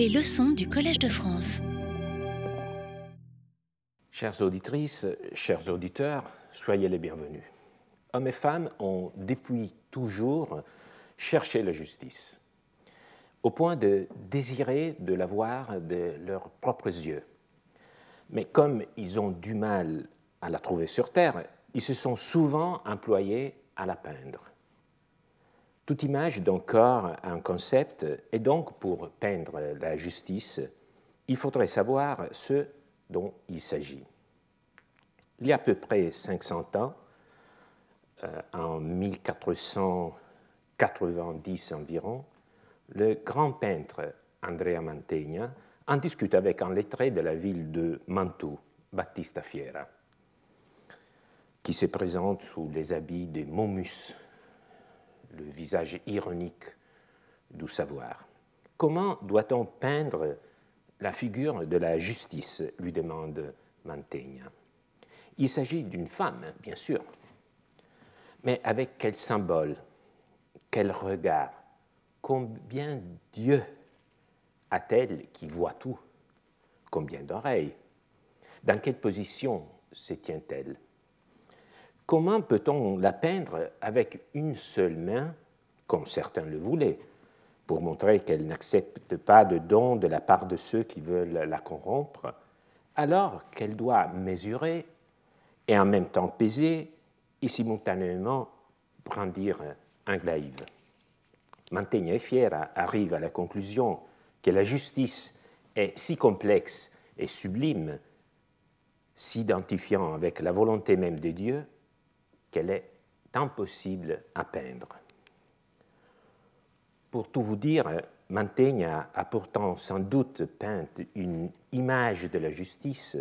Les leçons du Collège de France. Chères auditrices, chers auditeurs, soyez les bienvenus. Hommes et femmes ont depuis toujours cherché la justice, au point de désirer de la voir de leurs propres yeux. Mais comme ils ont du mal à la trouver sur Terre, ils se sont souvent employés à la peindre. Toute image d'un corps un concept, et donc pour peindre la justice, il faudrait savoir ce dont il s'agit. Il y a à peu près 500 ans, euh, en 1490 environ, le grand peintre Andrea Mantegna en discute avec un lettré de la ville de Mantoue, Battista Fiera, qui se présente sous les habits de Momus, le visage ironique du savoir. Comment doit-on peindre la figure de la justice lui demande Mantegna. Il s'agit d'une femme, bien sûr, mais avec quel symbole, quel regard, combien Dieu a-t-elle qui voit tout, combien d'oreilles, dans quelle position se tient-elle? Comment peut-on la peindre avec une seule main, comme certains le voulaient, pour montrer qu'elle n'accepte pas de dons de la part de ceux qui veulent la corrompre, alors qu'elle doit mesurer et en même temps peser et simultanément brandir un glaive? Mantegna et Fiera arrivent à la conclusion que la justice est si complexe et sublime, s'identifiant avec la volonté même de Dieu, qu'elle est impossible à peindre. Pour tout vous dire, Mantegna a pourtant sans doute peint une image de la justice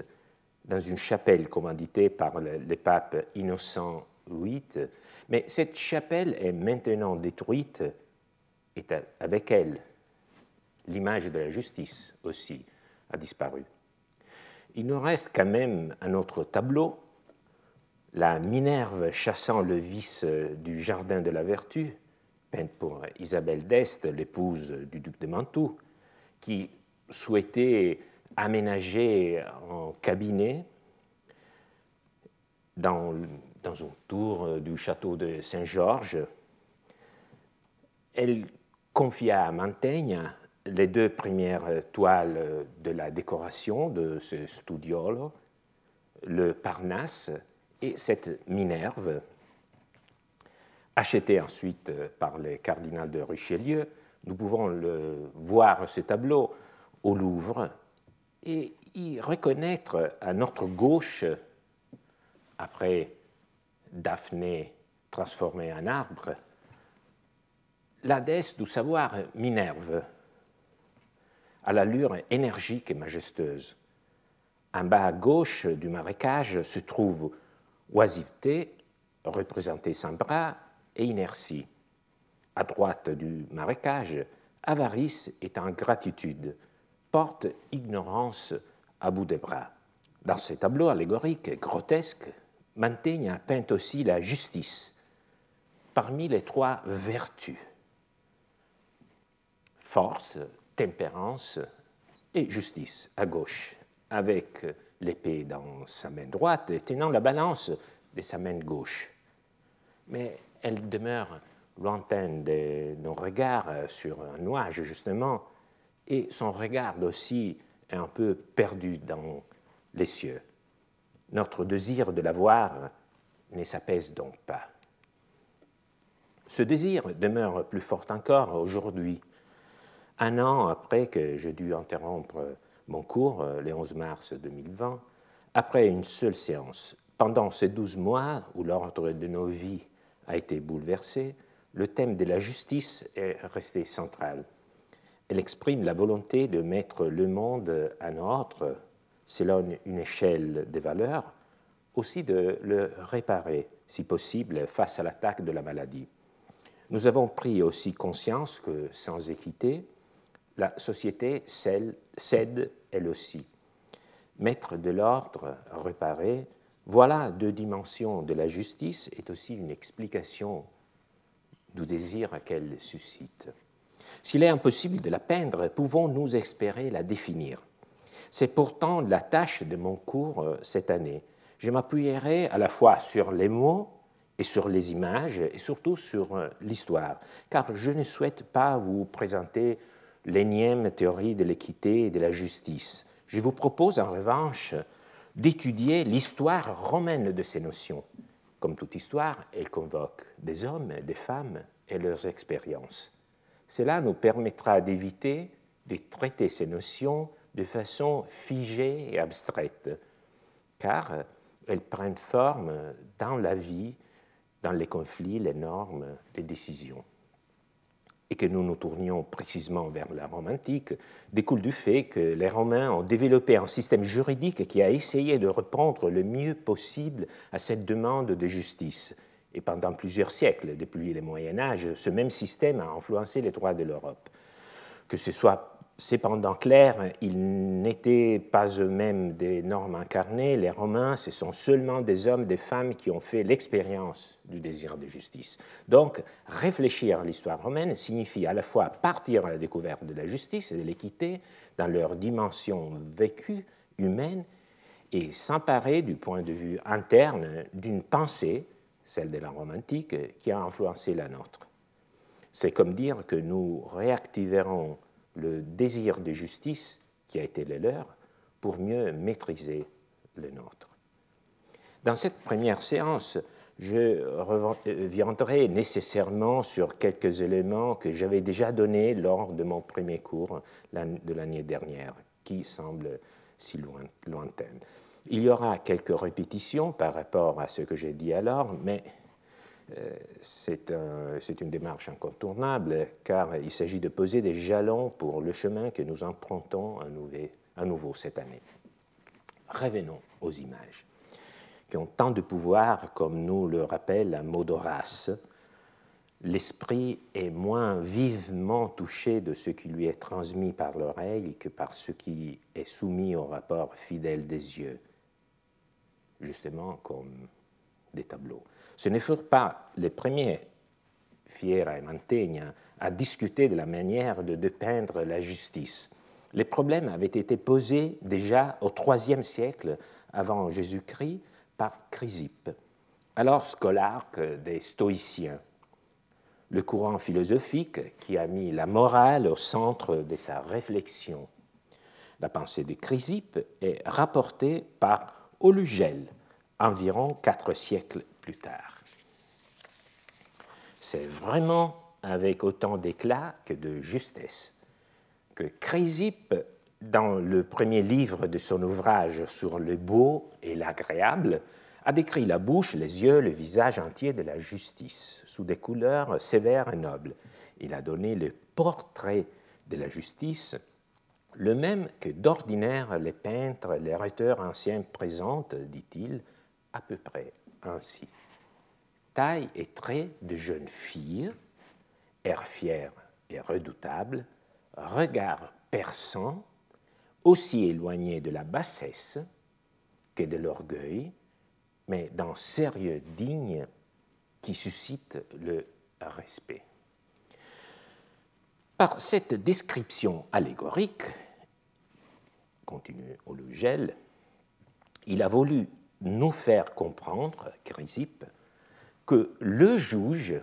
dans une chapelle commanditée par le, pape Innocent VIII, mais cette chapelle est maintenant détruite et avec elle, l'image de la justice aussi a disparu. Il nous reste quand même un autre tableau la Minerve chassant le vice du jardin de la vertu, peinte pour Isabelle d'Este, l'épouse du duc de Mantoue, qui souhaitait aménager un cabinet dans, dans tour du château de Saint-Georges. Elle confia à Montaigne les deux premières toiles de la décoration de ce studiolo, le Parnasse et cette Minerve, achetée ensuite par les cardinaux de Richelieu, nous pouvons le voir, ce tableau, au Louvre, et y reconnaître à notre gauche, après Daphné transformée en arbre, la déesse du savoir Minerve, à l'allure énergique et majestueuse. En bas à gauche du marécage se trouve oisiveté, représentée sans bras, et inertie. À droite du marécage, avarice est ingratitude, porte ignorance à bout des bras. Dans ces tableaux allégoriques grotesques, Mantegna peint aussi la justice parmi les trois vertus force, tempérance et justice à gauche, avec l'épée dans sa main droite et tenant la balance de sa main gauche. Mais elle demeure lointaine de nos regards sur un nuage, justement, et son regard aussi est un peu perdu dans les cieux. Notre désir de la voir ne s'apaise donc pas. Ce désir demeure plus fort encore aujourd'hui, un an après que j'ai dû interrompre mon cours, euh, le 11 mars 2020, après une seule séance. Pendant ces douze mois où l'ordre de nos vies a été bouleversé, le thème de la justice est resté central. Elle exprime la volonté de mettre le monde en ordre selon une échelle de valeurs, aussi de le réparer, si possible, face à l'attaque de la maladie. Nous avons pris aussi conscience que, sans équité, la société cède elle aussi. Mettre de l'ordre, réparer, voilà deux dimensions de la justice et aussi une explication du désir qu'elle suscite. S'il est impossible de la peindre, pouvons-nous espérer la définir C'est pourtant la tâche de mon cours euh, cette année. Je m'appuierai à la fois sur les mots et sur les images et surtout sur euh, l'histoire, car je ne souhaite pas vous présenter l'énième théorie de l'équité et de la justice. Je vous propose en revanche d'étudier l'histoire romaine de ces notions. Comme toute histoire, elle convoque des hommes, des femmes et leurs expériences. Cela nous permettra d'éviter de traiter ces notions de façon figée et abstraite, car elles prennent forme dans la vie, dans les conflits, les normes, les décisions et que nous nous tournions précisément vers la Rome antique, découle du fait que les Romains ont développé un système juridique qui a essayé de répondre le mieux possible à cette demande de justice. Et pendant plusieurs siècles, depuis le Moyen Âge, ce même système a influencé les droits de l'Europe. Que ce soit Cependant clair, ils n'étaient pas eux-mêmes des normes incarnées. Les Romains, ce sont seulement des hommes, des femmes qui ont fait l'expérience du désir de justice. Donc, réfléchir à l'histoire romaine signifie à la fois partir à la découverte de la justice et de l'équité dans leur dimension vécue, humaine, et s'emparer du point de vue interne d'une pensée, celle de la Rome antique, qui a influencé la nôtre. C'est comme dire que nous réactiverons le désir de justice qui a été le leur pour mieux maîtriser le nôtre. Dans cette première séance, je reviendrai nécessairement sur quelques éléments que j'avais déjà donnés lors de mon premier cours de l'année dernière, qui semblent si lointaines. Il y aura quelques répétitions par rapport à ce que j'ai dit alors, mais c'est une démarche incontournable car il s'agit de poser des jalons pour le chemin que nous empruntons à nouveau cette année. Revenons aux images, qui ont tant de pouvoir comme nous le rappelle la mot d'Horace. L'esprit est moins vivement touché de ce qui lui est transmis par l'oreille que par ce qui est soumis au rapport fidèle des yeux, justement comme des tableaux. Ce ne furent pas les premiers, Fiera et Mantegna, à discuter de la manière de dépeindre la justice. Les problèmes avaient été posés déjà au IIIe siècle avant Jésus-Christ par Chrysippe, alors scolarque des stoïciens, le courant philosophique qui a mis la morale au centre de sa réflexion. La pensée de Chrysippe est rapportée par Olugel, environ quatre siècles C'est vraiment avec autant d'éclat que de justesse que Chrysippe, dans le premier livre de son ouvrage sur le beau et l'agréable, a décrit la bouche, les yeux, le visage entier de la justice, sous des couleurs sévères et nobles. Il a donné le portrait de la justice, le même que d'ordinaire les peintres, les rhéteurs anciens présentent, dit-il, à peu près ainsi. Taille et traits de jeune fille, air fier et redoutable, regard perçant, aussi éloigné de la bassesse que de l'orgueil, mais d'un sérieux digne qui suscite le respect. Par cette description allégorique, continue Olugel, il a voulu nous faire comprendre, Chrysippe, que le juge,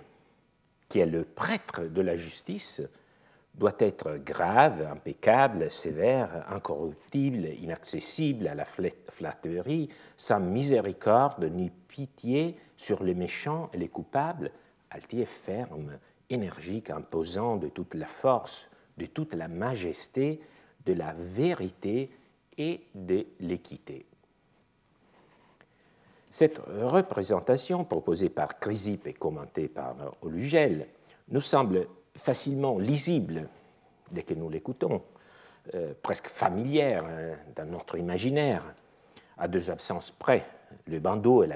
qui est le prêtre de la justice, doit être grave, impeccable, sévère, incorruptible, inaccessible à la flatterie, sans miséricorde ni pitié sur les méchants et les coupables, altier ferme, énergique, imposant de toute la force, de toute la majesté, de la vérité et de l'équité. Cette représentation proposée par Chrysippe et commentée par Olugel nous semble facilement lisible dès que nous l'écoutons, euh, presque familière hein, dans notre imaginaire, à deux absences près, le bandeau et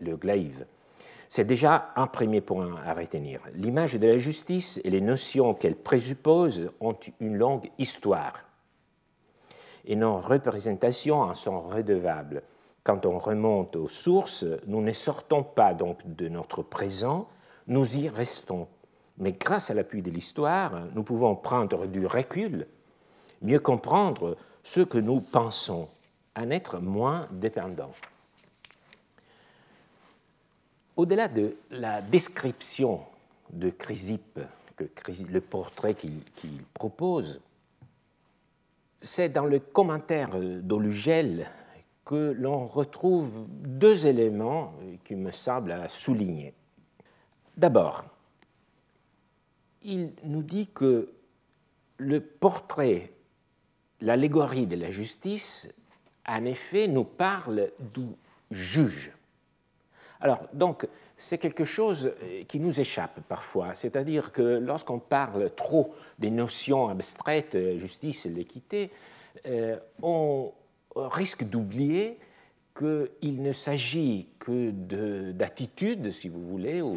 le glaive. C'est déjà un premier point à retenir. L'image de la justice et les notions qu'elle présuppose ont une longue histoire et nos représentations en sont redevables quand on remonte aux sources, nous ne sortons pas donc de notre présent, nous y restons. Mais grâce à l'appui de l'histoire, nous pouvons prendre du recul, mieux comprendre ce que nous pensons, en être moins dépendants. Au-delà de la description de Chrysippe, le portrait qu'il propose, c'est dans le commentaire d'Olugel que l'on retrouve deux éléments qui me semblent à souligner. D'abord, il nous dit que le portrait, l'allégorie de la justice, en effet, nous parle du juge. Alors, donc, c'est quelque chose qui nous échappe parfois. C'est-à-dire que lorsqu'on parle trop des notions abstraites, justice et l'équité, euh, on risque d'oublier qu'il ne s'agit que d'attitudes, si vous voulez, ou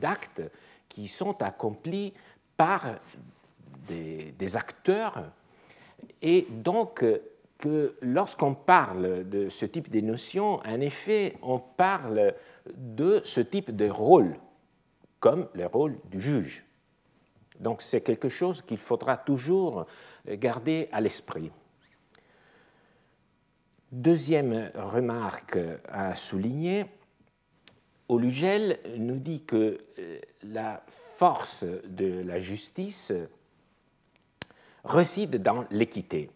d'actes qui sont accomplis par des, acteurs, et donc que lorsqu'on parle de ce type de notions, en effet, on parle de ce type de rôle, comme le rôle du juge. Donc c'est quelque chose qu'il faudra toujours garder à l'esprit. Deuxième remarque à souligner, Olugel nous dit que euh, la force de la justice réside dans l'équité.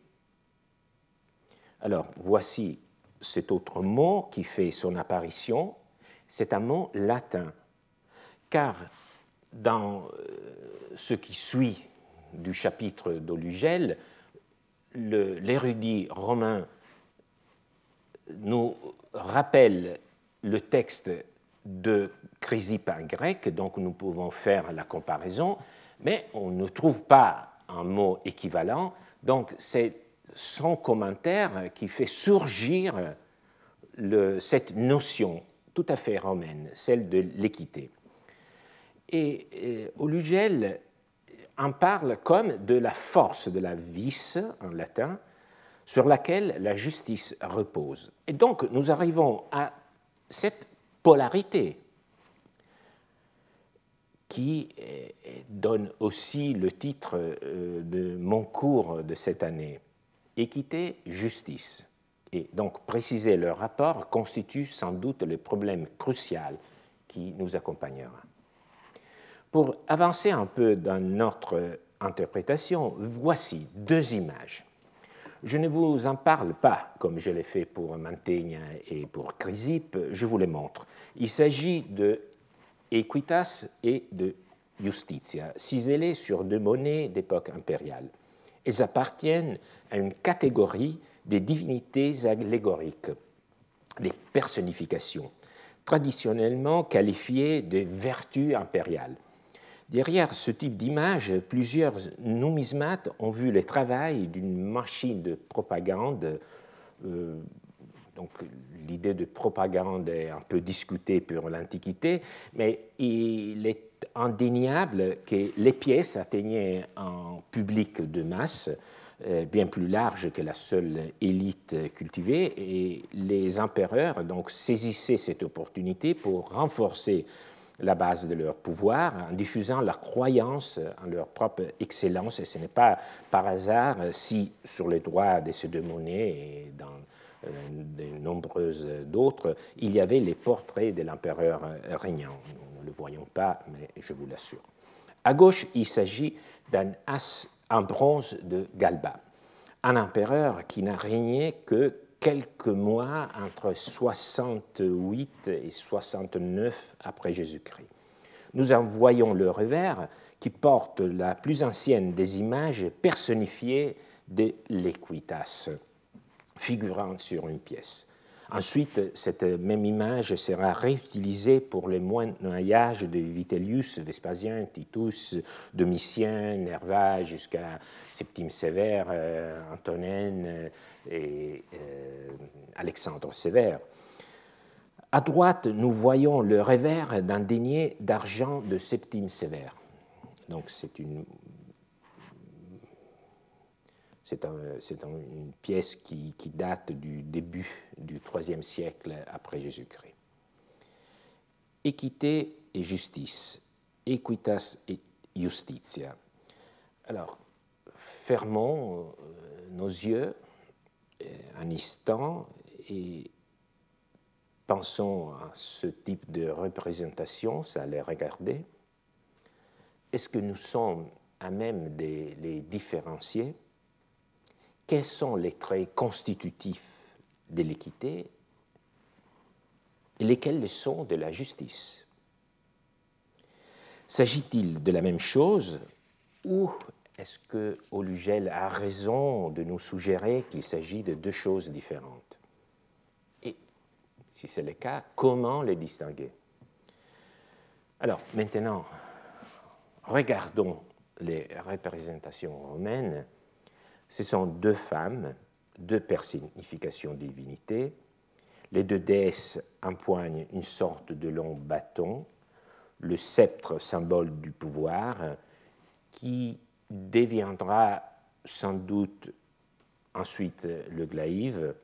Alors, voici cet autre mot qui fait son apparition. C'est un mot latin, car dans euh, ce qui suit du chapitre d'Olugel, l'érudit romain nous rappelle le texte de Chrysippe grec, donc nous pouvons faire la comparaison, mais on ne trouve pas un mot équivalent, donc c'est son commentaire qui fait surgir cette notion tout à fait romaine, celle de l'équité. Et, et Olugel en parle comme de la force de la vis en latin, sur laquelle la justice repose. Et donc nous arrivons à cette polarité qui euh, donne aussi le titre euh, de mon cours de cette année, Équité, justice. Et donc préciser leur rapport constitue sans doute le problème crucial qui nous accompagnera. Pour avancer un peu dans notre interprétation, voici deux images. Je ne vous en parle pas comme je l'ai fait pour Mantegna et pour Chrysippe, je vous les montre. Il s'agit de Equitas et de Justitia, ciselés sur deux monnaies d'époque impériale. Elles appartiennent à une catégorie des divinités allégoriques, des personnifications, traditionnellement qualifiées de vertus impériales. Derrière ce type d'image, plusieurs numismates ont vu le travail d'une machine de propagande. Euh, donc l'idée de propagande est un peu discutée pour l'Antiquité, mais il est indéniable que les pièces atteignaient un public de masse euh, bien plus large que la seule élite cultivée, et les empereurs donc saisissaient cette opportunité pour renforcer la base de leur pouvoir en diffusant la croyance en leur propre excellence. Et ce n'est pas par hasard si sur les droits de ces deux monnaies et dans euh, de nombreuses d'autres, il y avait les portraits de l'empereur régnant. Nous ne le voyons pas, mais je vous l'assure. À gauche, il s'agit d'un as en bronze de Galba, un empereur qui n'a régné que quelques mois entre 68 et 69 après Jésus-Christ. Nous en voyons le revers qui porte la plus ancienne des images personnifiées de l'Equitas, figurant sur une pièce. Ensuite, cette même image sera réutilisée pour les moyennages de Vitellius, Vespasien, Titus, Domitien, Nerva, jusqu'à Septime Sévère, euh, Antonine euh, et euh, Alexandre Sévère. À droite, nous voyons le revers d'un denier d'argent de Septime Sévère. Donc c'est une pièce qui, date du début du IIIe siècle après Jésus-Christ. Équité et justice, equitas et justitia. Alors, fermons euh, nos yeux un instant et pensons à ce type de représentation, ça allait regarder. Est-ce que nous sommes à même de les différencier? Quels sont les traits constitutifs de l'équité et lesquels le sont de la justice? S'agit-il de la même chose ou est-ce que Olugel a raison de nous suggérer qu'il s'agit de deux choses différentes? Et si c'est le cas, comment les distinguer? Alors maintenant, regardons les représentations romaines. Ce sont deux femmes, deux personnifications de divinité. Les deux déesses empoignent une sorte de long bâton, le sceptre symbole du pouvoir, qui deviendra sans doute ensuite le glaive.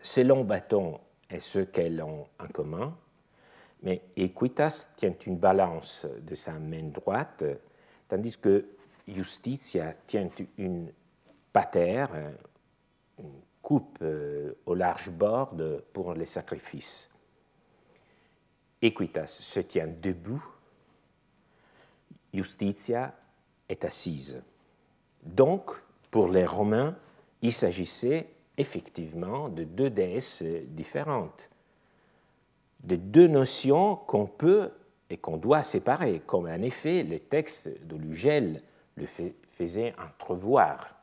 Ces longs bâtons est ce qu'elles ont en commun, mais Equitas tient une balance de sa main droite, tandis que Justitia tient une patère, une coupe euh, au large bord pour les sacrifices. Equitas se tient debout, Justitia est assise. Donc, pour les Romains, il s'agissait effectivement de deux déesses différentes, de deux notions qu'on peut et qu'on doit séparer, comme en effet le texte de Lugel le faisait entrevoir.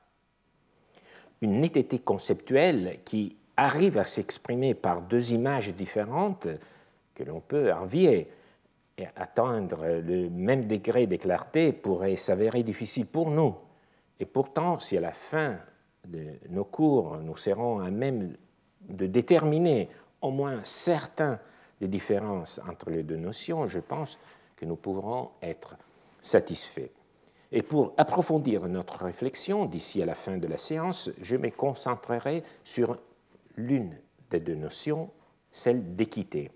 Une netteté conceptuelle qui arrive à s'exprimer par deux images différentes que l'on peut envier et atteindre le même degré de clarté pourrait s'avérer difficile pour nous. Et pourtant, si à la fin de nos cours, nous serons à même de déterminer au moins certaines des différences entre les deux notions, je pense que nous pourrons être satisfaits. Et pour approfondir notre réflexion d'ici à la fin de la séance, je me concentrerai sur l'une des deux notions, celle d'équité.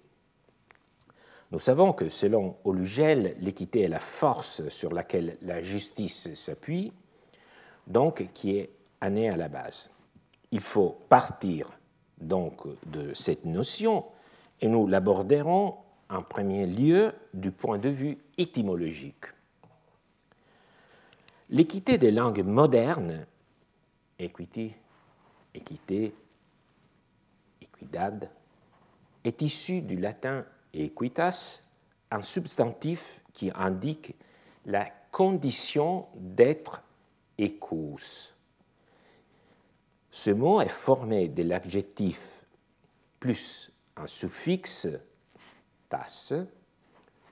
Nous savons que selon Olugel, l'équité est la force sur laquelle la justice s'appuie, donc qui est année à la base. Il faut partir donc de cette notion et nous l'aborderons en premier lieu du point de vue étymologique. L'équité des langues modernes, equity, équité, equidad, est issue du latin equitas, un substantif qui indique la condition d'être écous. Ce mot est formé de l'adjectif plus un suffixe tas,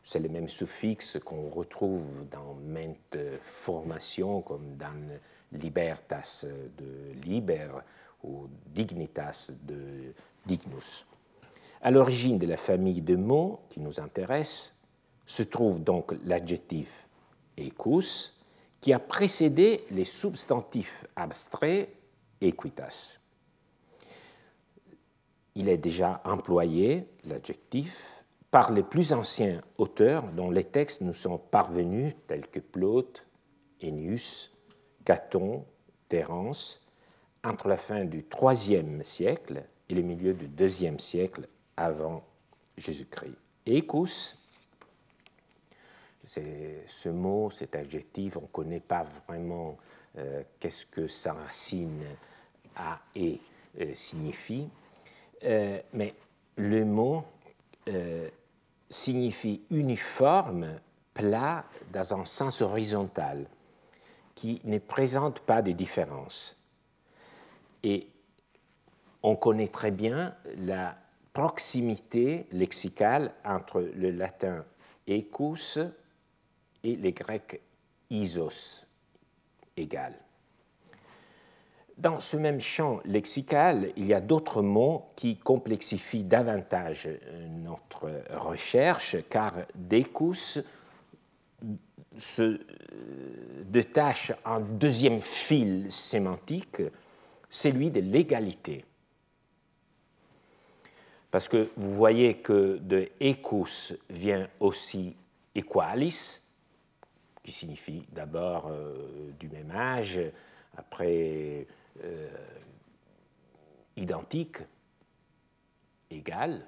c'est le même suffixe qu'on retrouve dans maintes formations, comme dans libertas de liber ou dignitas de dignus. À l'origine de la famille de mots qui nous intéresse se trouve donc l'adjectif ecus, qui a précédé les substantifs abstraits equitas. Il est déjà employé, l'adjectif, par les plus anciens auteurs dont les textes nous sont parvenus, tels que Plaute, Ennius, Caton, Terence, entre la fin du IIIe siècle et le milieu du IIe siècle avant Jésus-Christ. C'est ce mot, cet adjectif, on ne connaît pas vraiment euh, qu'est-ce que sa racine a et euh, signifie, euh, mais le mot signifie uniforme, plat, dans un sens horizontal, qui ne présente pas de différence. Et on connaît très bien la proximité lexicale entre le latin ecus et les grecs isos, égal. Dans ce même champ lexical, il y a d'autres mots qui complexifient davantage notre recherche, car decus se détache un deuxième fil sémantique, celui de l'égalité parce que vous voyez que de ecus vient aussi equalis, qui signifie d'abord du même âge, après identique, égal.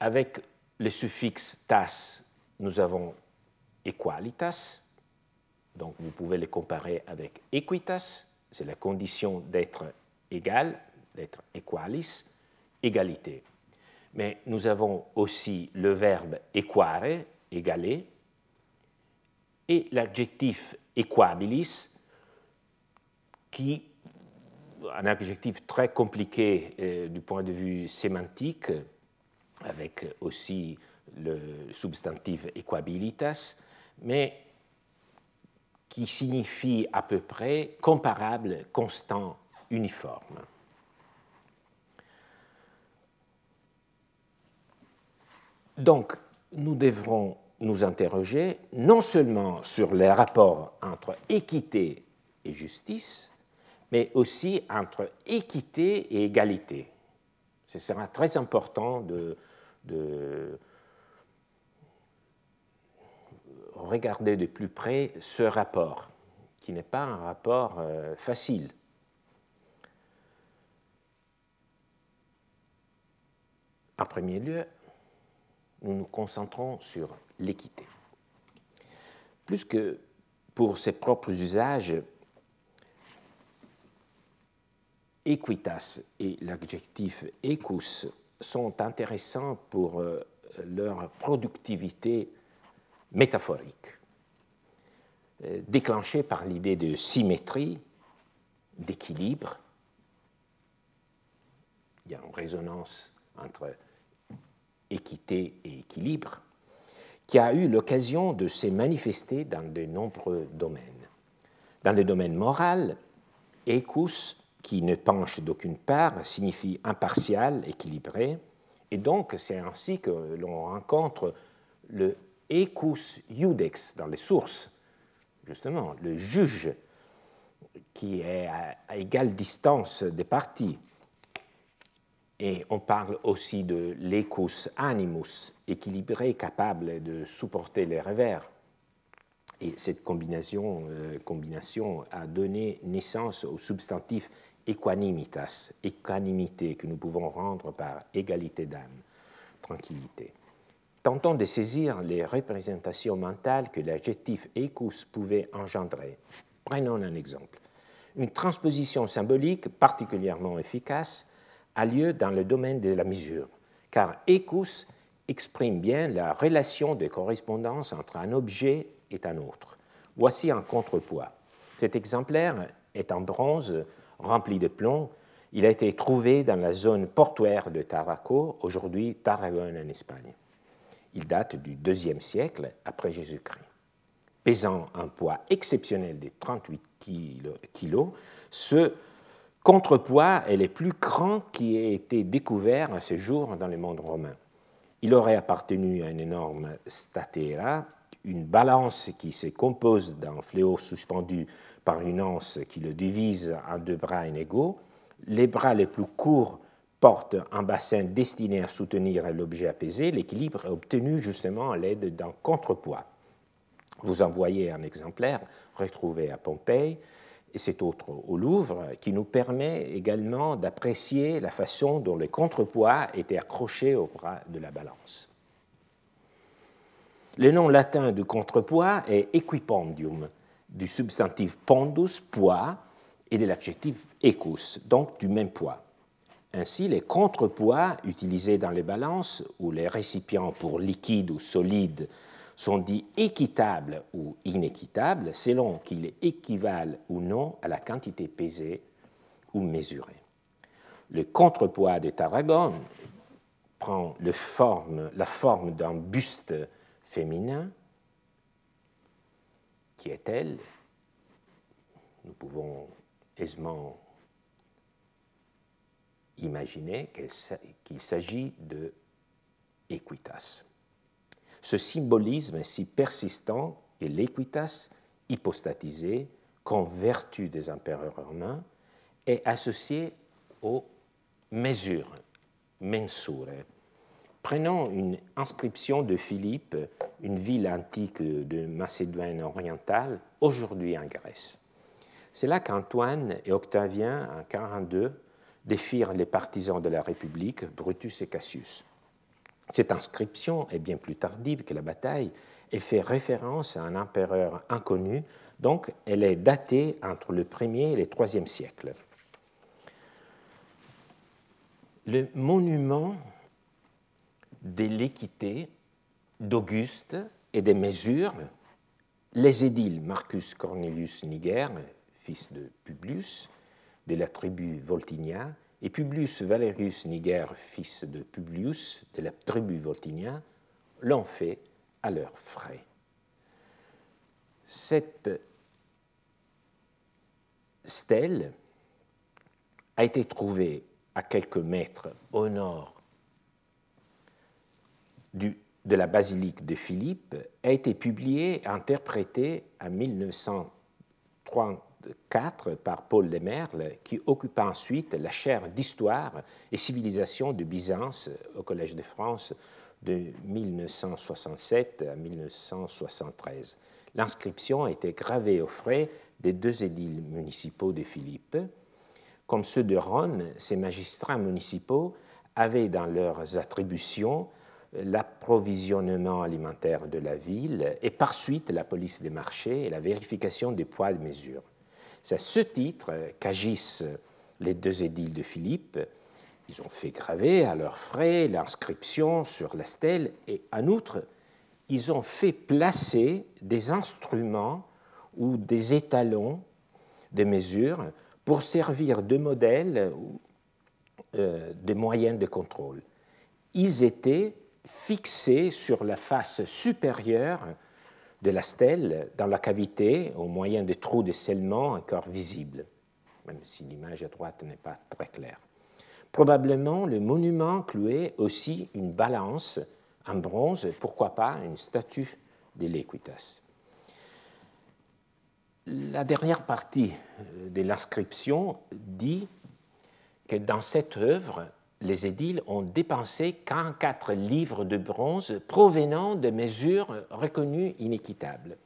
Avec le suffixe tas, nous avons equalitas, donc vous pouvez les comparer avec equitas, c'est la condition d'être égal, d'être equalis, égalité. Mais nous avons aussi le verbe equare, égaler, et l'adjectif equabilis, qui un adjectif très compliqué euh, du point de vue sémantique, avec aussi le substantif equabilitas, mais qui signifie à peu près comparable, constant, uniforme. Donc, nous devrons nous interroger non seulement sur les rapports entre équité et justice, mais aussi entre équité et égalité. Ce sera très important de, regarder de plus près ce rapport, qui n'est pas un rapport euh, facile. En premier lieu, nous nous concentrons sur l'équité. Plus que pour ses propres usages, equitas et l'adjectif ecus sont intéressants pour euh, leur productivité métaphorique, euh, déclenchée par l'idée de symétrie, d'équilibre. Il y a une résonance entre équité et équilibre, qui a eu l'occasion de se manifester dans de nombreux domaines. Dans le domaine moral, ecus qui ne penche d'aucune part signifie impartial, équilibré, et donc c'est ainsi que l'on rencontre le ecus iudex dans les sources, justement, le juge qui est à, égale distance des parties. Et on parle aussi de l'ecus animus, équilibré, capable de supporter les revers. Et cette combinaison, euh, combinaison a donné naissance au substantif equanimitas, équanimité que nous pouvons rendre par égalité d'âme, tranquillité. Tentons de saisir les représentations mentales que l'adjectif ecus pouvait engendrer. Prenons un exemple. Une transposition symbolique particulièrement efficace a lieu dans le domaine de la mesure, car ecus exprime bien la relation de correspondance entre un objet et un autre. Voici un contrepoids. Cet exemplaire est en bronze rempli de plomb. Il a été trouvé dans la zone portuaire de Taraco, aujourd'hui Tarragone en Espagne. Il date du IIe siècle après Jésus-Christ. Pesant un poids exceptionnel de 38 kilos, ce contrepoids est le plus grand qui ait été découvert à ce jour dans le monde romain. Il aurait appartenu à une énorme statera, une balance qui se compose d'un fléau suspendu par une anse qui le divise en deux bras inégaux. Les bras les plus courts portent un bassin destiné à soutenir l'objet apaisé. L'équilibre est obtenu justement à l'aide d'un contrepoids. Vous en voyez un exemplaire retrouvé à Pompéi et cet autre au Louvre, qui nous permet également d'apprécier la façon dont le contrepoids était accroché au bras de la balance. Le nom latin du contrepoids est equipondium, du substantif pondus, poids, et de l'adjectif ecus, donc du même poids. Ainsi, les contrepoids utilisés dans les balances ou les récipients pour liquide ou solide sont dits équitables ou inéquitables selon qu'ils équivalent ou non à la quantité pesée ou mesurée. Le contrepoids de Tarragone prend la forme d'un buste féminin qui est-elle Nous pouvons aisément imaginer qu'il s'agit de Equitas. Ce symbolisme si persistant que l'Equitas, hypostatisé comme vertu des empereurs romains, est associé aux mesures, mensure. Prenons une inscription de Philippe une ville antique de Macédoine orientale, aujourd'hui en Grèce. C'est là qu'Antoine et Octavien, en 42, défirent les partisans de la République, Brutus et Cassius. Cette inscription est bien plus tardive que la bataille et fait référence à un empereur inconnu, donc elle est datée entre le 1er et le 3e siècle. Le monument de l'équité d'Auguste et des mesures, les édiles Marcus Cornelius Niger, fils de Publius, de la tribu Voltinia, et Publius Valerius Niger, fils de Publius, de la tribu Voltinia, l'ont fait à leurs frais. Cette stèle a été trouvée à quelques mètres au nord de la basilique de Philippe, a été publiée et interprétée en 1934 par Paul Lemerle, qui occupa ensuite la chaire d'histoire et civilisation de Byzance au Collège de France de 1967 à 1973. L'inscription été gravée aux frais des deux édiles municipaux de Philippe. Comme ceux de Rome, ces magistrats municipaux avaient dans leurs attributions l'approvisionnement alimentaire de la ville et par suite la police des marchés et la vérification des poids de mesure. C'est à ce titre qu'agissent les deux édiles de Philippe, ils ont fait graver à leurs frais l'inscription sur la stèle et en outre, ils ont fait placer des instruments ou des étalons de mesure pour servir de modèle ou euh, de moyens de contrôle. Ils étaient fixés sur la face supérieure de la stèle dans la cavité au moyen de trous de scellement encore visibles, même si l'image à droite n'est pas très claire. Probablement, le monument clouait aussi une balance en bronze, pourquoi pas une statue de l'Equitas. La dernière partie euh, de l'inscription dit que dans cette œuvre, les édiles ont dépensé 44 livres de bronze provenant de mesures reconnues inéquitables.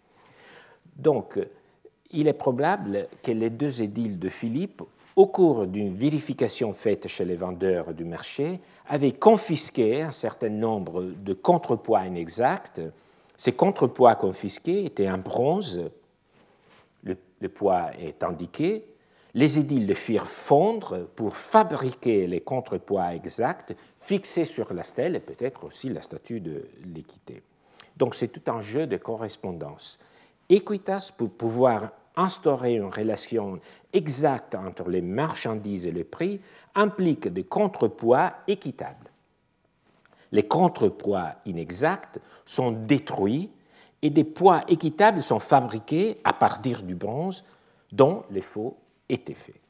Donc, il est probable que les deux édiles de Philippe au cours d'une vérification faite chez les vendeurs du marché, avait confisqué un certain nombre de contrepoids inexacts. Ces contrepoids confisqués étaient en bronze, le poids est indiqué. Les édiles le firent fondre pour fabriquer les contrepoids exacts fixés sur la stèle et peut-être aussi la statue de l'équité. Donc c'est tout un jeu de correspondance. Equitas, pour pouvoir instaurer une relation exacte entre les marchandises et le prix implique des contrepoids équitables. Les contrepoids inexacts sont détruits et des poids équitables sont fabriqués à partir du bronze dont les faux étaient faits.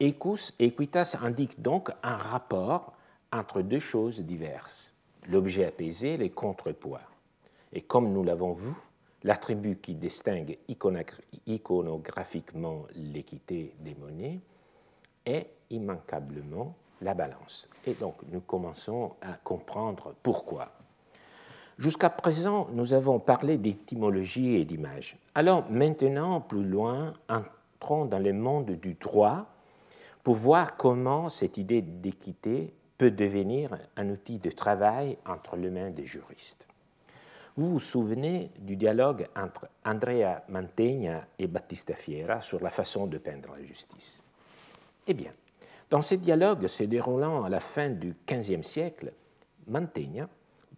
Ecus et equitas indiquent donc un rapport entre deux choses diverses, l'objet apaisé les contrepoids. Et comme nous l'avons vu, l'attribut qui distingue iconographiquement l'équité des monnaies est immanquablement la balance. Et donc nous commençons à comprendre pourquoi. Jusqu'à présent, nous avons parlé d'étymologie et d'image. Alors maintenant, plus loin, dans le monde du droit pour voir comment cette idée d'équité peut devenir un outil de travail entre les mains des juristes. Vous vous souvenez du dialogue entre Andrea Mantegna et Battista Fiera sur la façon de peindre la justice? Eh bien, dans ce dialogue se déroulant à la fin du XVe siècle, Mantegna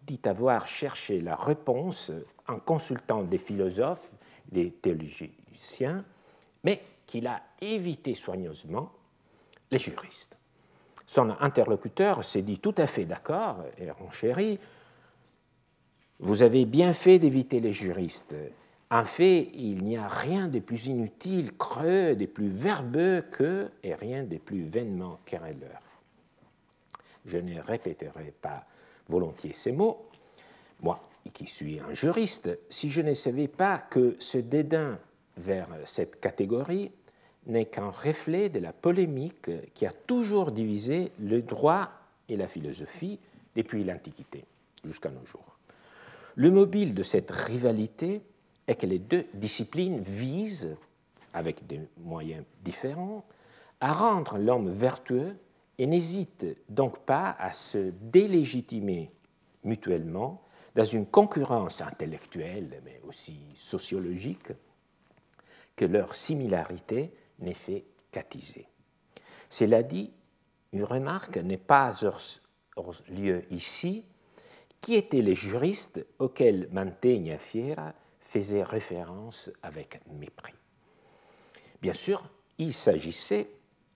dit avoir cherché la réponse en consultant des philosophes, des théologiens, mais qu'il a évité soigneusement les juristes. Son interlocuteur s'est dit tout à fait d'accord et renchéri vous avez bien fait d'éviter les juristes. En fait, il n'y a rien de plus inutile, creux, de plus verbeux que, et rien de plus vainement querelleur. Je ne répéterai pas volontiers ces mots. Moi, qui suis un juriste, si je ne savais pas que ce dédain vers cette catégorie n'est qu'un reflet de la polémique qui a toujours divisé le droit et la philosophie depuis l'Antiquité jusqu'à nos jours. Le mobile de cette rivalité est que les deux disciplines visent, avec des moyens différents, à rendre l'homme vertueux et n'hésitent donc pas à se délégitimer mutuellement dans une concurrence intellectuelle, mais aussi sociologique, que leur similarité n'est fait qu'attiser. Cela dit, une remarque n'est pas hors lieu ici. Qui étaient les juristes auxquels Mantegna Fiera faisait référence avec mépris? Bien sûr, il s'agissait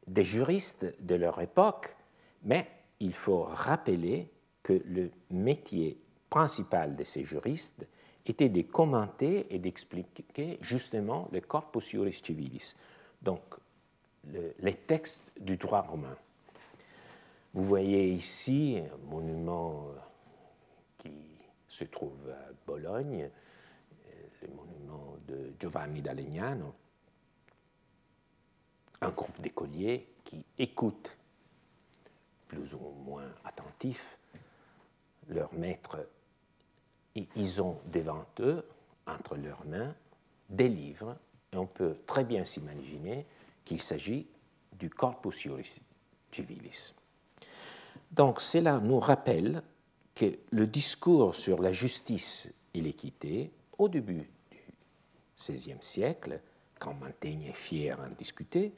des juristes de leur époque, mais il faut rappeler que le métier principal de ces juristes était de commenter et d'expliquer justement le corpus juris civilis, donc les textes du droit romain. Vous voyez ici un monument euh, qui se trouve à Bologne, euh, le monument de Giovanni d'Alegnano, un groupe d'écoliers qui écoutent plus ou moins attentifs leur maître ils ont devant eux, entre leurs mains, des livres et on peut très bien s'imaginer qu'il s'agit du Corpus Juris Civilis. Donc cela nous rappelle que le discours sur la justice et l'équité, au début du XVIe siècle, quand Montaigne est fier en discuter,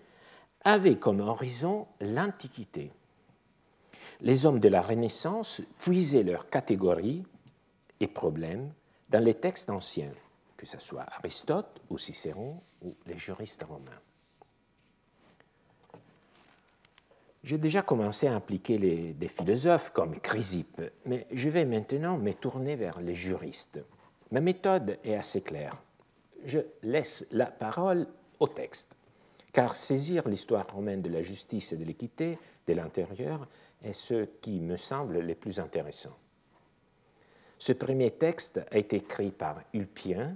avait comme horizon l'Antiquité. Les hommes de la Renaissance puisaient leurs catégories et problèmes dans les textes anciens, que ce soit Aristote ou Cicéron ou les juristes romains. J'ai déjà commencé à impliquer des philosophes comme Chrysippe, mais je vais maintenant me tourner vers les juristes. Ma méthode est assez claire. Je laisse la parole au texte, car saisir l'histoire romaine de la justice et de l'équité de l'intérieur est ce qui me semble le plus intéressant. Ce premier texte a été écrit par Ulpien,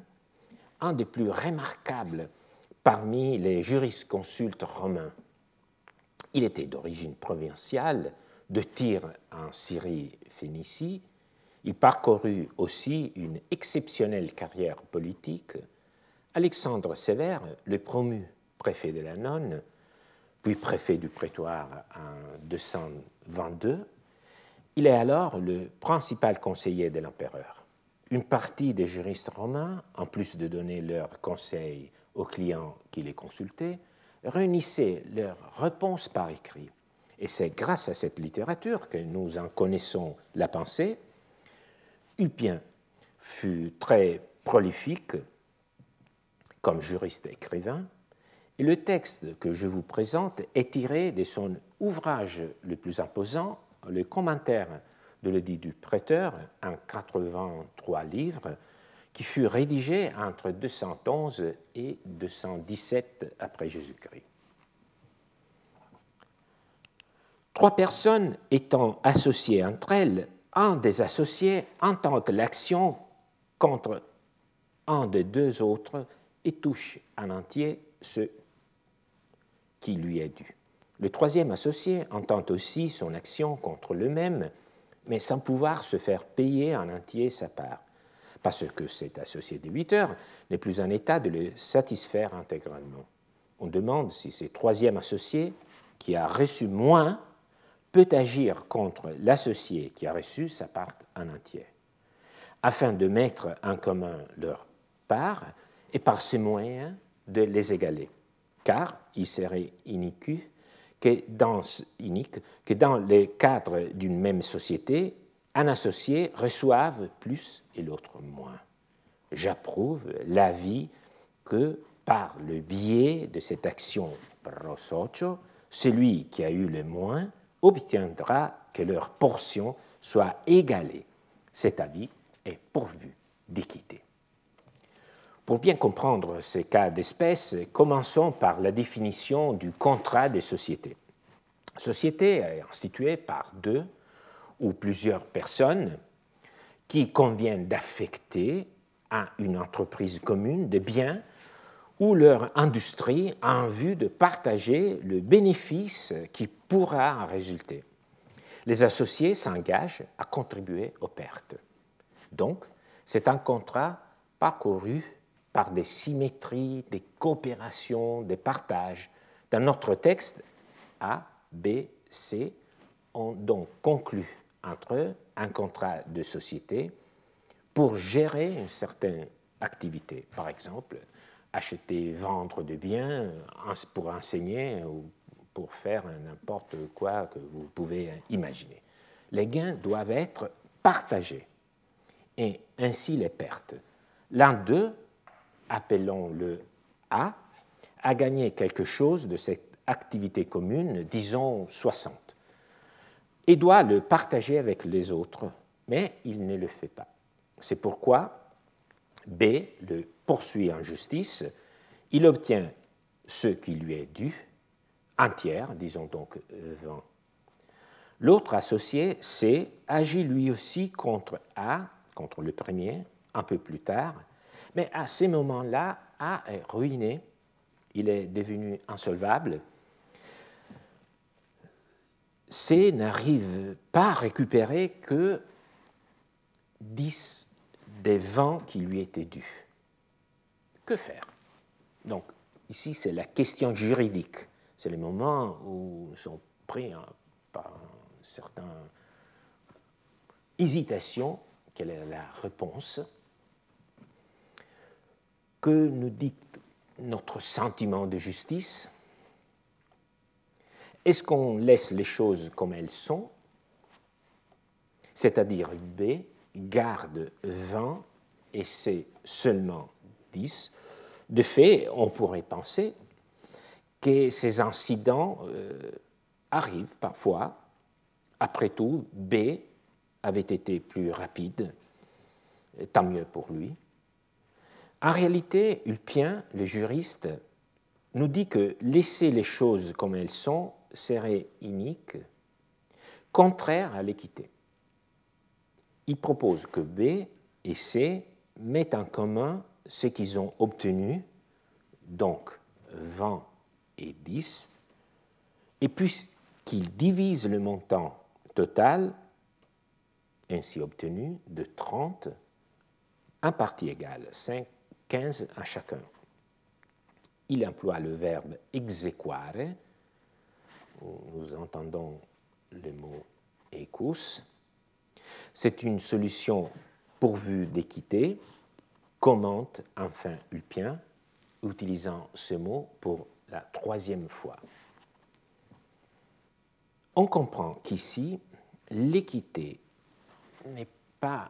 un des plus remarquables parmi les jurisconsultes romains il était d'origine provinciale, de Tyr en Syrie-Phénicie. Il parcourut aussi une exceptionnelle carrière politique. Alexandre Sévère le promu préfet de la Nonne, puis préfet du prétoire en 222. Il est alors le principal conseiller de l'empereur. Une partie des juristes romains, en plus de donner leurs conseils aux clients qui les consultaient, réunissaient leurs réponses par écrit. Et c'est grâce à cette littérature que nous en connaissons la pensée. Ulpien fut très prolifique comme juriste écrivain, et le texte que je vous présente est tiré de son ouvrage le plus imposant, le commentaire de l'édit du prêteur, en 83 livres, qui fut rédigé entre 211 et 217 après Jésus-Christ. Trois personnes étant associées entre elles, un des associés intente l'action contre un des deux autres et touche en entier ce qui lui est dû. Le troisième associé entend aussi son action contre le même, mais sans pouvoir se faire payer en entier sa part parce que cet associé débiteur n'est plus en état de le satisfaire intégralement. On demande si ce troisième associé, qui a reçu moins, peut agir contre l'associé qui a reçu sa part en entier, afin de mettre en commun leur part et par ces moyens de les égaler. Car il serait inique que dans, inique que dans les cadres d'une même société, un associé reçoive plus et l'autre moins. J'approuve l'avis que par le biais de cette action pro socio, celui qui a eu le moins obtiendra que leur portion soit égalée. Cet avis est pourvu d'équité. Pour bien comprendre ces cas d'espèce, commençons par la définition du contrat des sociétés. Société est instituée par deux ou plusieurs personnes qui conviennent d'affecter à une entreprise commune des biens ou leur industrie en vue de partager le bénéfice qui pourra en résulter. Les associés s'engagent à contribuer aux pertes. Donc, C'est un contrat parcouru par des symétries, des coopérations, des partages. Dans notre texte, A, B, C ont donc conclu entre eux un contrat de société pour gérer une certaine activité. Par exemple, acheter, vendre des biens pour enseigner ou pour faire n'importe quoi que vous pouvez imaginer. Les gains doivent être partagés et ainsi les pertes. L'un d'eux, appelons-le A, a gagné quelque chose de cette activité commune, disons 60, et doit le partager avec les autres, mais il ne le fait pas. C'est pourquoi B le poursuit en justice, il obtient ce qui lui est dû, un tiers, disons donc 20. L'autre associé, C, agit lui aussi contre A, contre le premier, un peu plus tard, mais à ces moments-là, A est ruiné, il est devenu insolvable. C n'arrive pas à récupérer que 10 des 20 qui lui étaient dus. Que faire? Donc, ici, c'est la question juridique. C'est le moment où nous sommes pris par une certaine hésitation. Quelle est la réponse? Que nous dit notre sentiment de justice Est-ce qu'on laisse les choses comme elles sont? C'est-à-dire B, garde 20 et C seulement 10. De fait, on pourrait penser que ces incidents euh, arrivent parfois. Après tout, B avait été plus rapide, tant mieux pour lui. En réalité, Ulpien, le juriste, nous dit que laisser les choses comme elles sont serait inique, contraire à l'équité. Il propose que B et C mettent en commun ce qu'ils ont obtenu, donc 20 et 10, et puisqu'ils divisent le montant total ainsi obtenu de 30, un parti égal, 5, 15 à chacun. Il emploie le verbe exequare, nous entendons le mot ecus, c'est une solution pourvue d'équité, commente enfin Ulpien, utilisant ce mot pour la troisième fois. On comprend qu'ici, l'équité n'est pas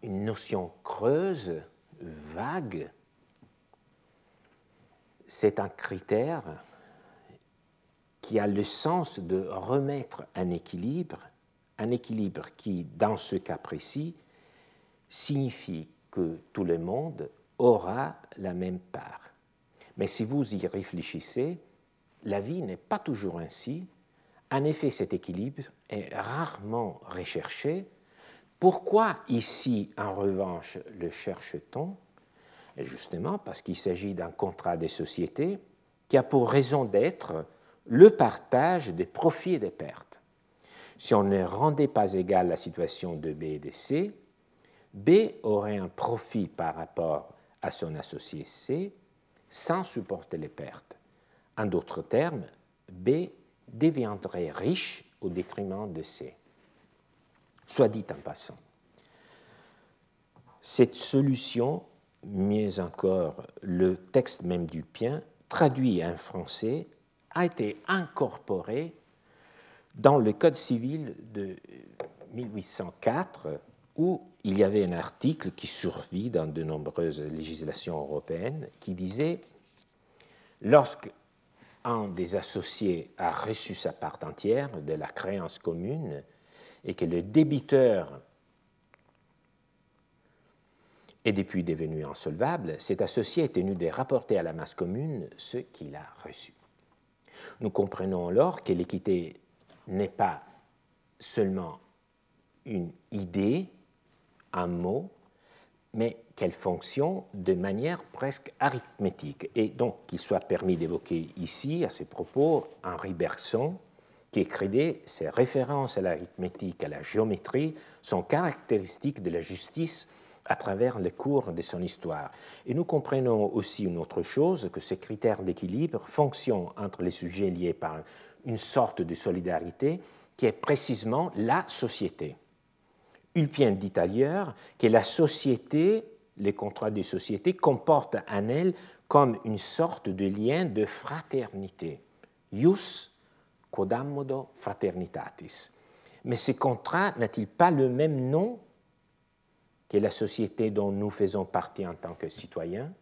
une notion creuse, vague, c'est un critère qui a le sens de remettre un équilibre un équilibre qui, dans ce cas précis, signifie que tout le monde aura la même part. Mais si vous y réfléchissez, la vie n'est pas toujours ainsi. En effet, cet équilibre est rarement recherché. Pourquoi ici, en revanche, le cherche-t-on? Justement parce qu'il s'agit d'un contrat de société qui a pour raison d'être le partage des profits et des pertes. Si on ne rendait pas égale la situation de B et de C, B aurait un profit par rapport à son associé C sans supporter les pertes. En d'autres termes, B deviendrait riche au détriment de C. Soit dit en passant. Cette solution, mieux encore le texte même du Pien, traduit en français, a été incorporé dans le Code civil de 1804, où il y avait un article qui survit dans de nombreuses législations européennes, qui disait lorsque un des associés a reçu sa part entière de la créance commune et que le débiteur est depuis devenu insolvable, cet associé est tenu de rapporter à la masse commune ce qu'il a reçu. Nous comprenons alors que l'équité n'est pas seulement une idée, un mot, mais qu'elle fonctionne de manière presque arithmétique. Et donc qu'il soit permis d'évoquer ici, à ce propos, Henri Bergson, qui écrivait ces références à l'arithmétique, à la géométrie, sont caractéristiques de la justice à travers le cours de son histoire. Et nous comprenons aussi une autre chose, que ce critère d'équilibre fonctionne entre les sujets liés par une sorte de solidarité qui est précisément la société. Ulpien dit ailleurs que la société, les contrats de société, comportent en elle comme une sorte de lien de fraternité. Ius quodammodo fraternitatis. Mais ce contrat n'a-t-il pas le même nom que la société dont nous faisons partie en tant que citoyens?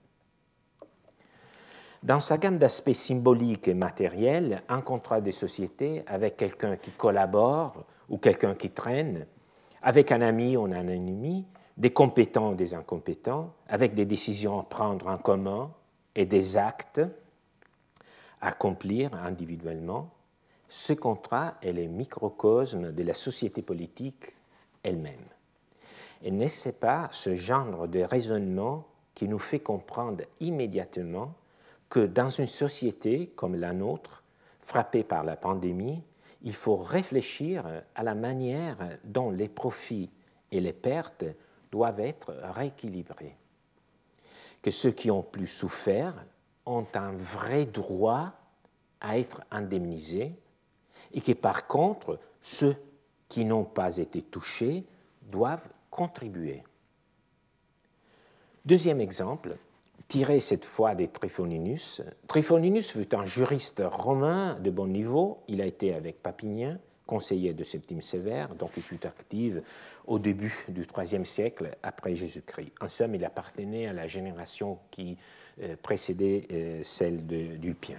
Dans sa gamme d'aspects symboliques et matériels, un contrat de société avec quelqu'un qui collabore ou quelqu'un qui traîne, avec un ami ou un ennemi, des compétents ou des incompétents, avec des décisions à prendre en commun et des actes à accomplir individuellement, ce contrat est le microcosme de la société politique elle-même. Et n'est-ce pas ce genre de raisonnement qui nous fait comprendre immédiatement que dans une société comme la nôtre, frappée par la pandémie, il faut réfléchir à la manière dont les profits et les pertes doivent être rééquilibrés. Que ceux qui ont plus souffert ont un vrai droit à être indemnisés et que par contre, ceux qui n'ont pas été touchés doivent contribuer. Deuxième exemple, tiré cette fois des Trifoninus. Trifoninus fut un juriste romain de bon niveau. Il a été avec Papinien, conseiller de Septime Sévère, donc il fut actif au début du IIIe siècle après Jésus-Christ. En somme, il appartenait à la génération qui euh, précédait euh, celle d'Ulpien.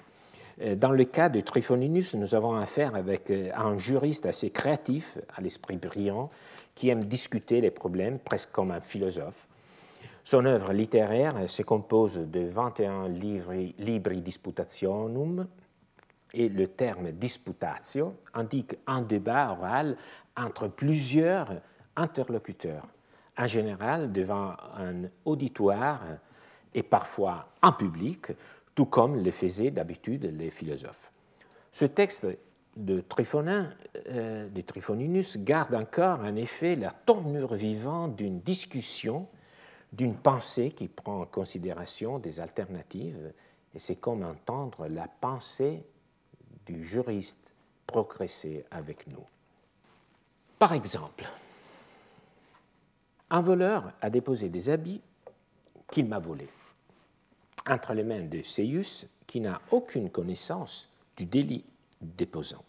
Euh, dans le cas de Trifoninus, nous avons affaire avec euh, un juriste assez créatif, à l'esprit brillant, qui aime discuter les problèmes presque comme un philosophe. Son œuvre littéraire se compose de 21 libri, libri disputationum, et le terme disputatio indique un débat oral entre plusieurs interlocuteurs, en général devant un auditoire et parfois en public, tout comme le faisaient d'habitude les philosophes. Ce texte de, Trifonin, euh, de Trifoninus garde encore en effet la tournure vivante d'une discussion, d'une pensée qui prend en considération des alternatives, et c'est comme entendre la pensée du juriste progresser avec nous. Par exemple, un voleur a déposé des habits qu'il m'a volés entre les mains de Seius, qui n'a aucune connaissance du délit déposant.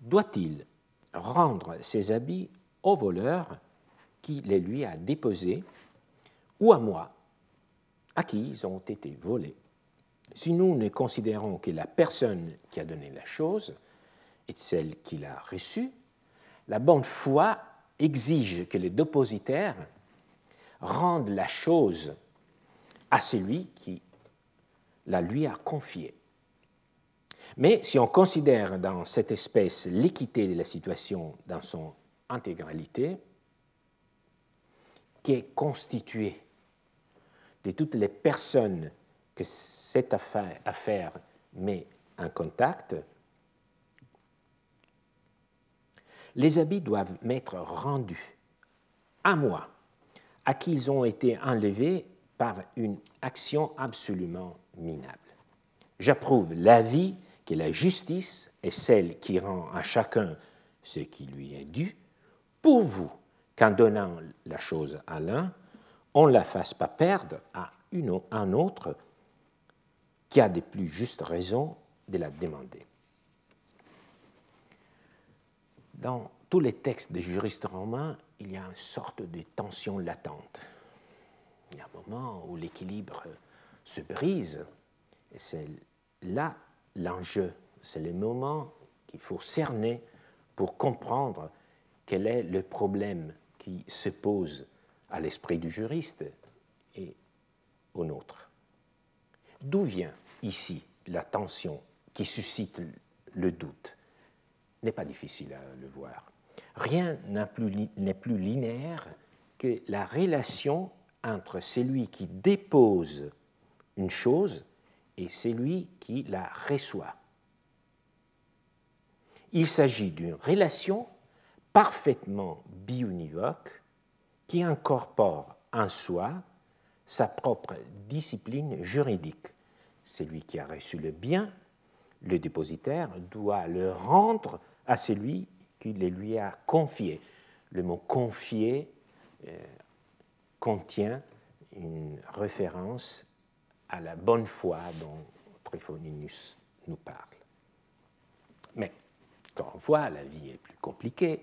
Doit-il rendre ses habits au voleur qui les lui a déposés ou à moi, à qui ils ont été volés? Si nous ne considérons que la personne qui a donné la chose est celle qui l'a reçue, la bonne foi exige que les dépositaires rendent la chose à celui qui la lui a confiée. Mais si on considère dans cette espèce l'équité de la situation dans son intégralité, qui est constituée de toutes les personnes que cette affaire, met en contact, les habits doivent m'être rendus à moi, à qui ils ont été enlevés par une action absolument minable. J'approuve l'avis que la justice est celle qui rend à chacun ce qui lui est dû, pour vous qu'en donnant la chose à l'un, on ne la fasse pas perdre à une, un autre qui a de plus justes raisons de la demander. Dans tous les textes des juristes romains, il y a une sorte de tension latente il y a un moment où l'équilibre se brise, et c'est là l'enjeu, c'est le moment qu'il faut cerner pour comprendre quel est le problème qui se pose à l'esprit du juriste et au nôtre. D'où vient ici la tension qui suscite le doute? N'est pas difficile à le voir. Rien n'est plus, plus linéaire que la relation entre celui qui dépose une chose et celui qui la reçoit. Il s'agit d'une relation parfaitement biunivoque qui incorpore en soi sa propre discipline juridique. Celui qui a reçu le bien, le dépositaire, doit le rendre à celui qui le lui a confié. Le mot confier euh, contient une référence à la bonne foi dont Tryphoninus nous parle. Mais quand on voit, la vie est plus compliquée.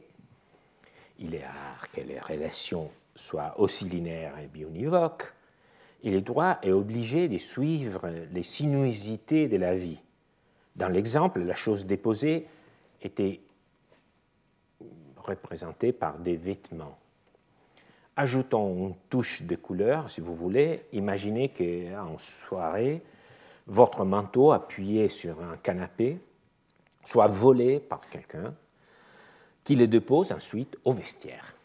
Il est rare que les relations soient aussi linéaires et bionivoques, et le droit est obligé de suivre les sinuosités de la vie. Dans l'exemple, la chose déposée était représentée par des vêtements. Ajoutons une touche de couleur, si vous voulez. Imaginez qu'en soirée, votre manteau appuyé sur un canapé soit volé par quelqu'un qui le dépose ensuite au vestiaire.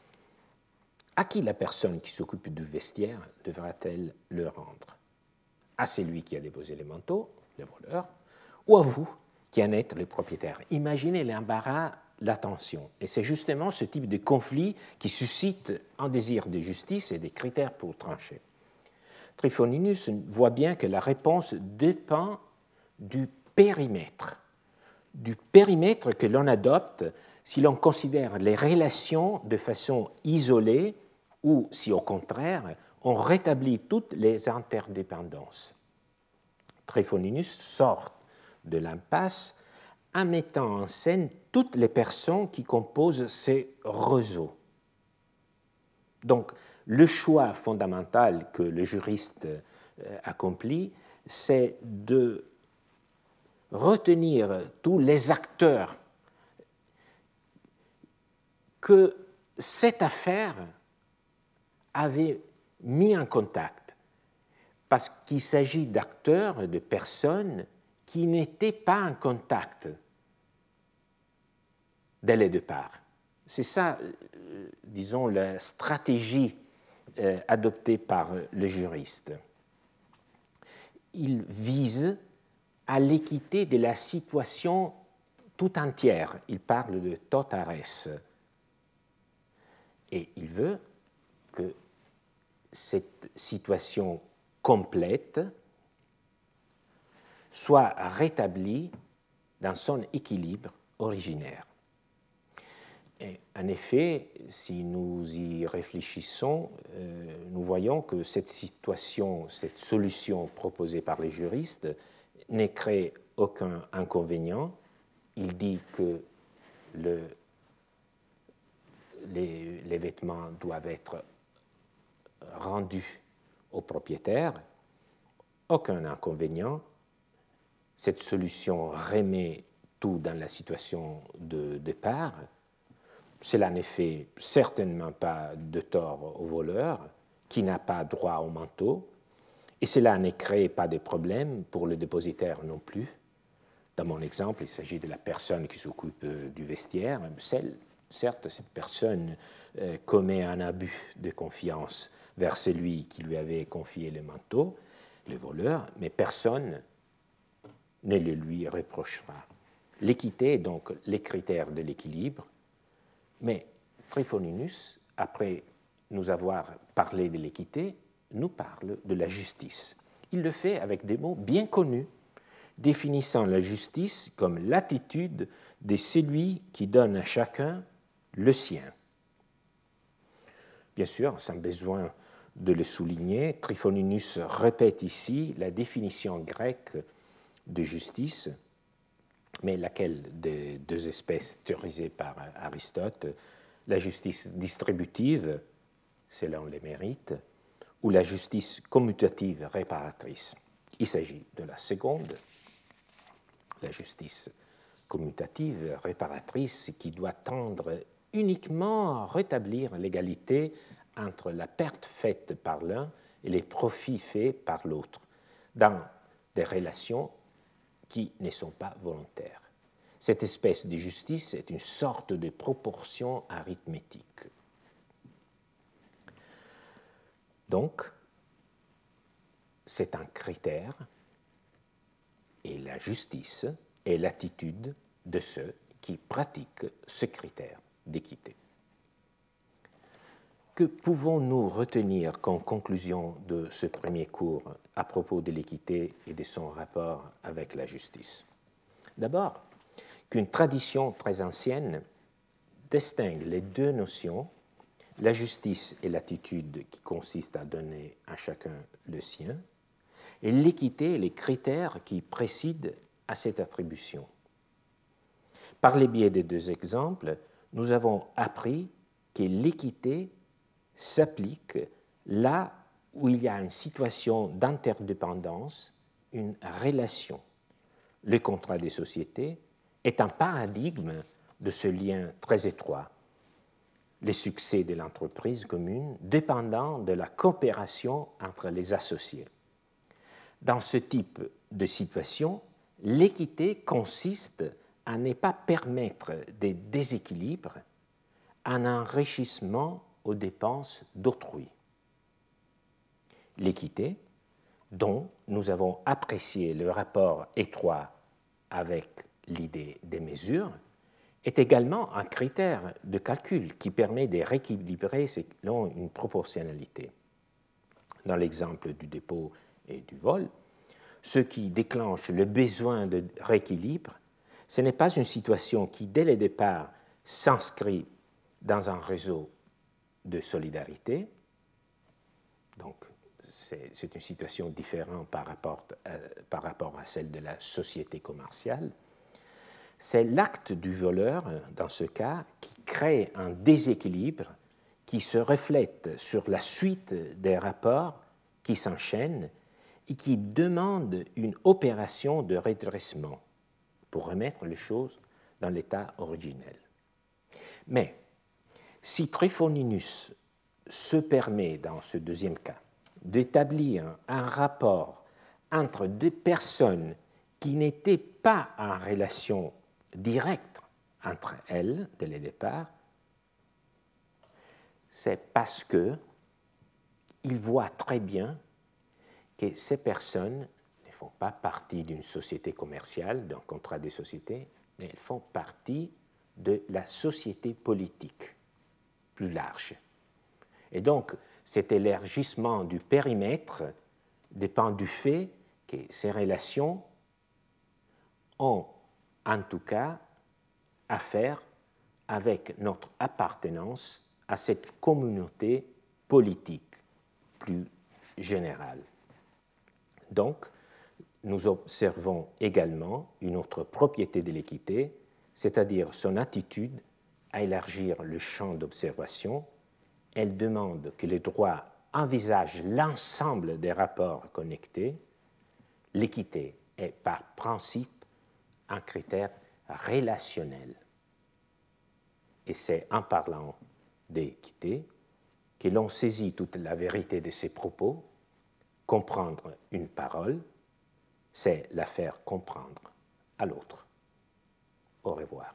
À qui la personne qui s'occupe du vestiaire devra-t-elle le rendre? À celui qui a déposé les manteaux, le voleur, ou à vous qui en êtes le propriétaire? Imaginez l'embarras, l'attention. Et c'est justement ce type de conflit qui suscite un désir de justice et des critères pour trancher. Tryphoninus voit bien que la réponse dépend du périmètre, du périmètre que l'on adopte si l'on considère les relations de façon isolée ou si au contraire on rétablit toutes les interdépendances. Tryphoninus sort de l'impasse en mettant en scène toutes les personnes qui composent ces réseaux. Donc, le choix fondamental que le juriste euh, accomplit, c'est de retenir tous les acteurs que cette affaire avait mis en contact, parce qu'il s'agit d'acteurs, de personnes qui n'étaient pas en contact dès le départ. C'est ça, euh, disons, la stratégie euh, adoptée par le juriste. Il vise à l'équité de la situation tout entière. Il parle de totares. Et il veut que cette situation complète soit rétablie dans son équilibre originaire. En effet, si nous y réfléchissons, euh, nous voyons que cette situation, cette solution proposée par les juristes ne crée aucun inconvénient. Il dit que le, les, les, vêtements doivent être rendus au propriétaire, aucun inconvénient. Cette solution remet tout dans la situation de départ. Cela n'est fait certainement pas de tort au voleur, qui n'a pas droit au manteau, et cela ne crée pas de problème pour le dépositaire non plus. Dans mon exemple, il s'agit de la personne qui s'occupe du vestiaire. Celle, certes, cette personne euh, commet un abus de confiance vers celui qui lui avait confié le manteau, le voleur, mais personne ne le lui reprochera. L'équité est donc les critères de l'équilibre, mais Tryphoninus, après nous avoir parlé de l'équité, nous parle de la justice. Il le fait avec des mots bien connus, définissant la justice comme l'attitude de celui qui donne à chacun le sien. Bien sûr, sans besoin de le souligner, Tryphoninus répète ici la définition grecque de justice, mais laquelle des deux espèces théorisées par Aristote, la justice distributive, selon les mérites, ou la justice commutative réparatrice? Il s'agit de la seconde, la justice commutative réparatrice qui doit tendre uniquement à rétablir l'égalité entre la perte faite par l'un et les profits faits par l'autre, dans des relations qui ne sont pas volontaires. Cette espèce de justice est une sorte de proportion arithmétique. Donc, c'est un critère et la justice est l'attitude de ceux qui pratiquent ce critère d'équité. Que pouvons-nous retenir comme conclusion de ce premier cours à propos de l'équité et de son rapport avec la justice? D'abord, qu'une tradition très ancienne distingue les deux notions, la justice et l'attitude qui consiste à donner à chacun le sien, et l'équité et les critères qui président à cette attribution. Par les biais des deux exemples, nous avons appris que l'équité s'applique là où il y a une situation d'interdépendance, une relation. Le contrat des sociétés est un paradigme de ce lien très étroit. Les succès de l'entreprise commune dépendant de la coopération entre les associés. Dans ce type de situation, l'équité consiste à ne pas permettre des déséquilibres, un enrichissement aux dépenses d'autrui. L'équité, dont nous avons apprécié le rapport étroit avec l'idée des mesures, est également un critère de calcul qui permet de rééquilibrer selon une proportionnalité. Dans l'exemple du dépôt et du vol, ce qui déclenche le besoin de rééquilibre, ce n'est pas une situation qui, dès le départ, s'inscrit dans un réseau de solidarité. Donc, c'est une situation différente par rapport, euh, par rapport à celle de la société commerciale. C'est l'acte du voleur, dans ce cas, qui crée un déséquilibre qui se reflète sur la suite des rapports qui s'enchaînent et qui demande une opération de redressement pour remettre les choses dans l'état originel. Mais si Tryphoninus se permet, dans ce deuxième cas, d'établir un rapport entre deux personnes qui n'étaient pas en relation directe entre elles dès le départ, c'est parce que il voit très bien que ces personnes ne font pas partie d'une société commerciale, d'un contrat de société, mais elles font partie de la société politique plus large. Et donc, cet élargissement du périmètre dépend du fait que ces relations ont en tout cas affaire avec notre appartenance à cette communauté politique plus générale. Donc, nous observons également une autre propriété de l'équité, c'est-à-dire son attitude à élargir le champ d'observation. Elle demande que le droit envisage l'ensemble des rapports connectés. L'équité est par principe un critère relationnel. Et c'est en parlant d'équité que l'on saisit toute la vérité de ses propos Comprendre une parole, c'est la faire comprendre à l'autre. Au revoir.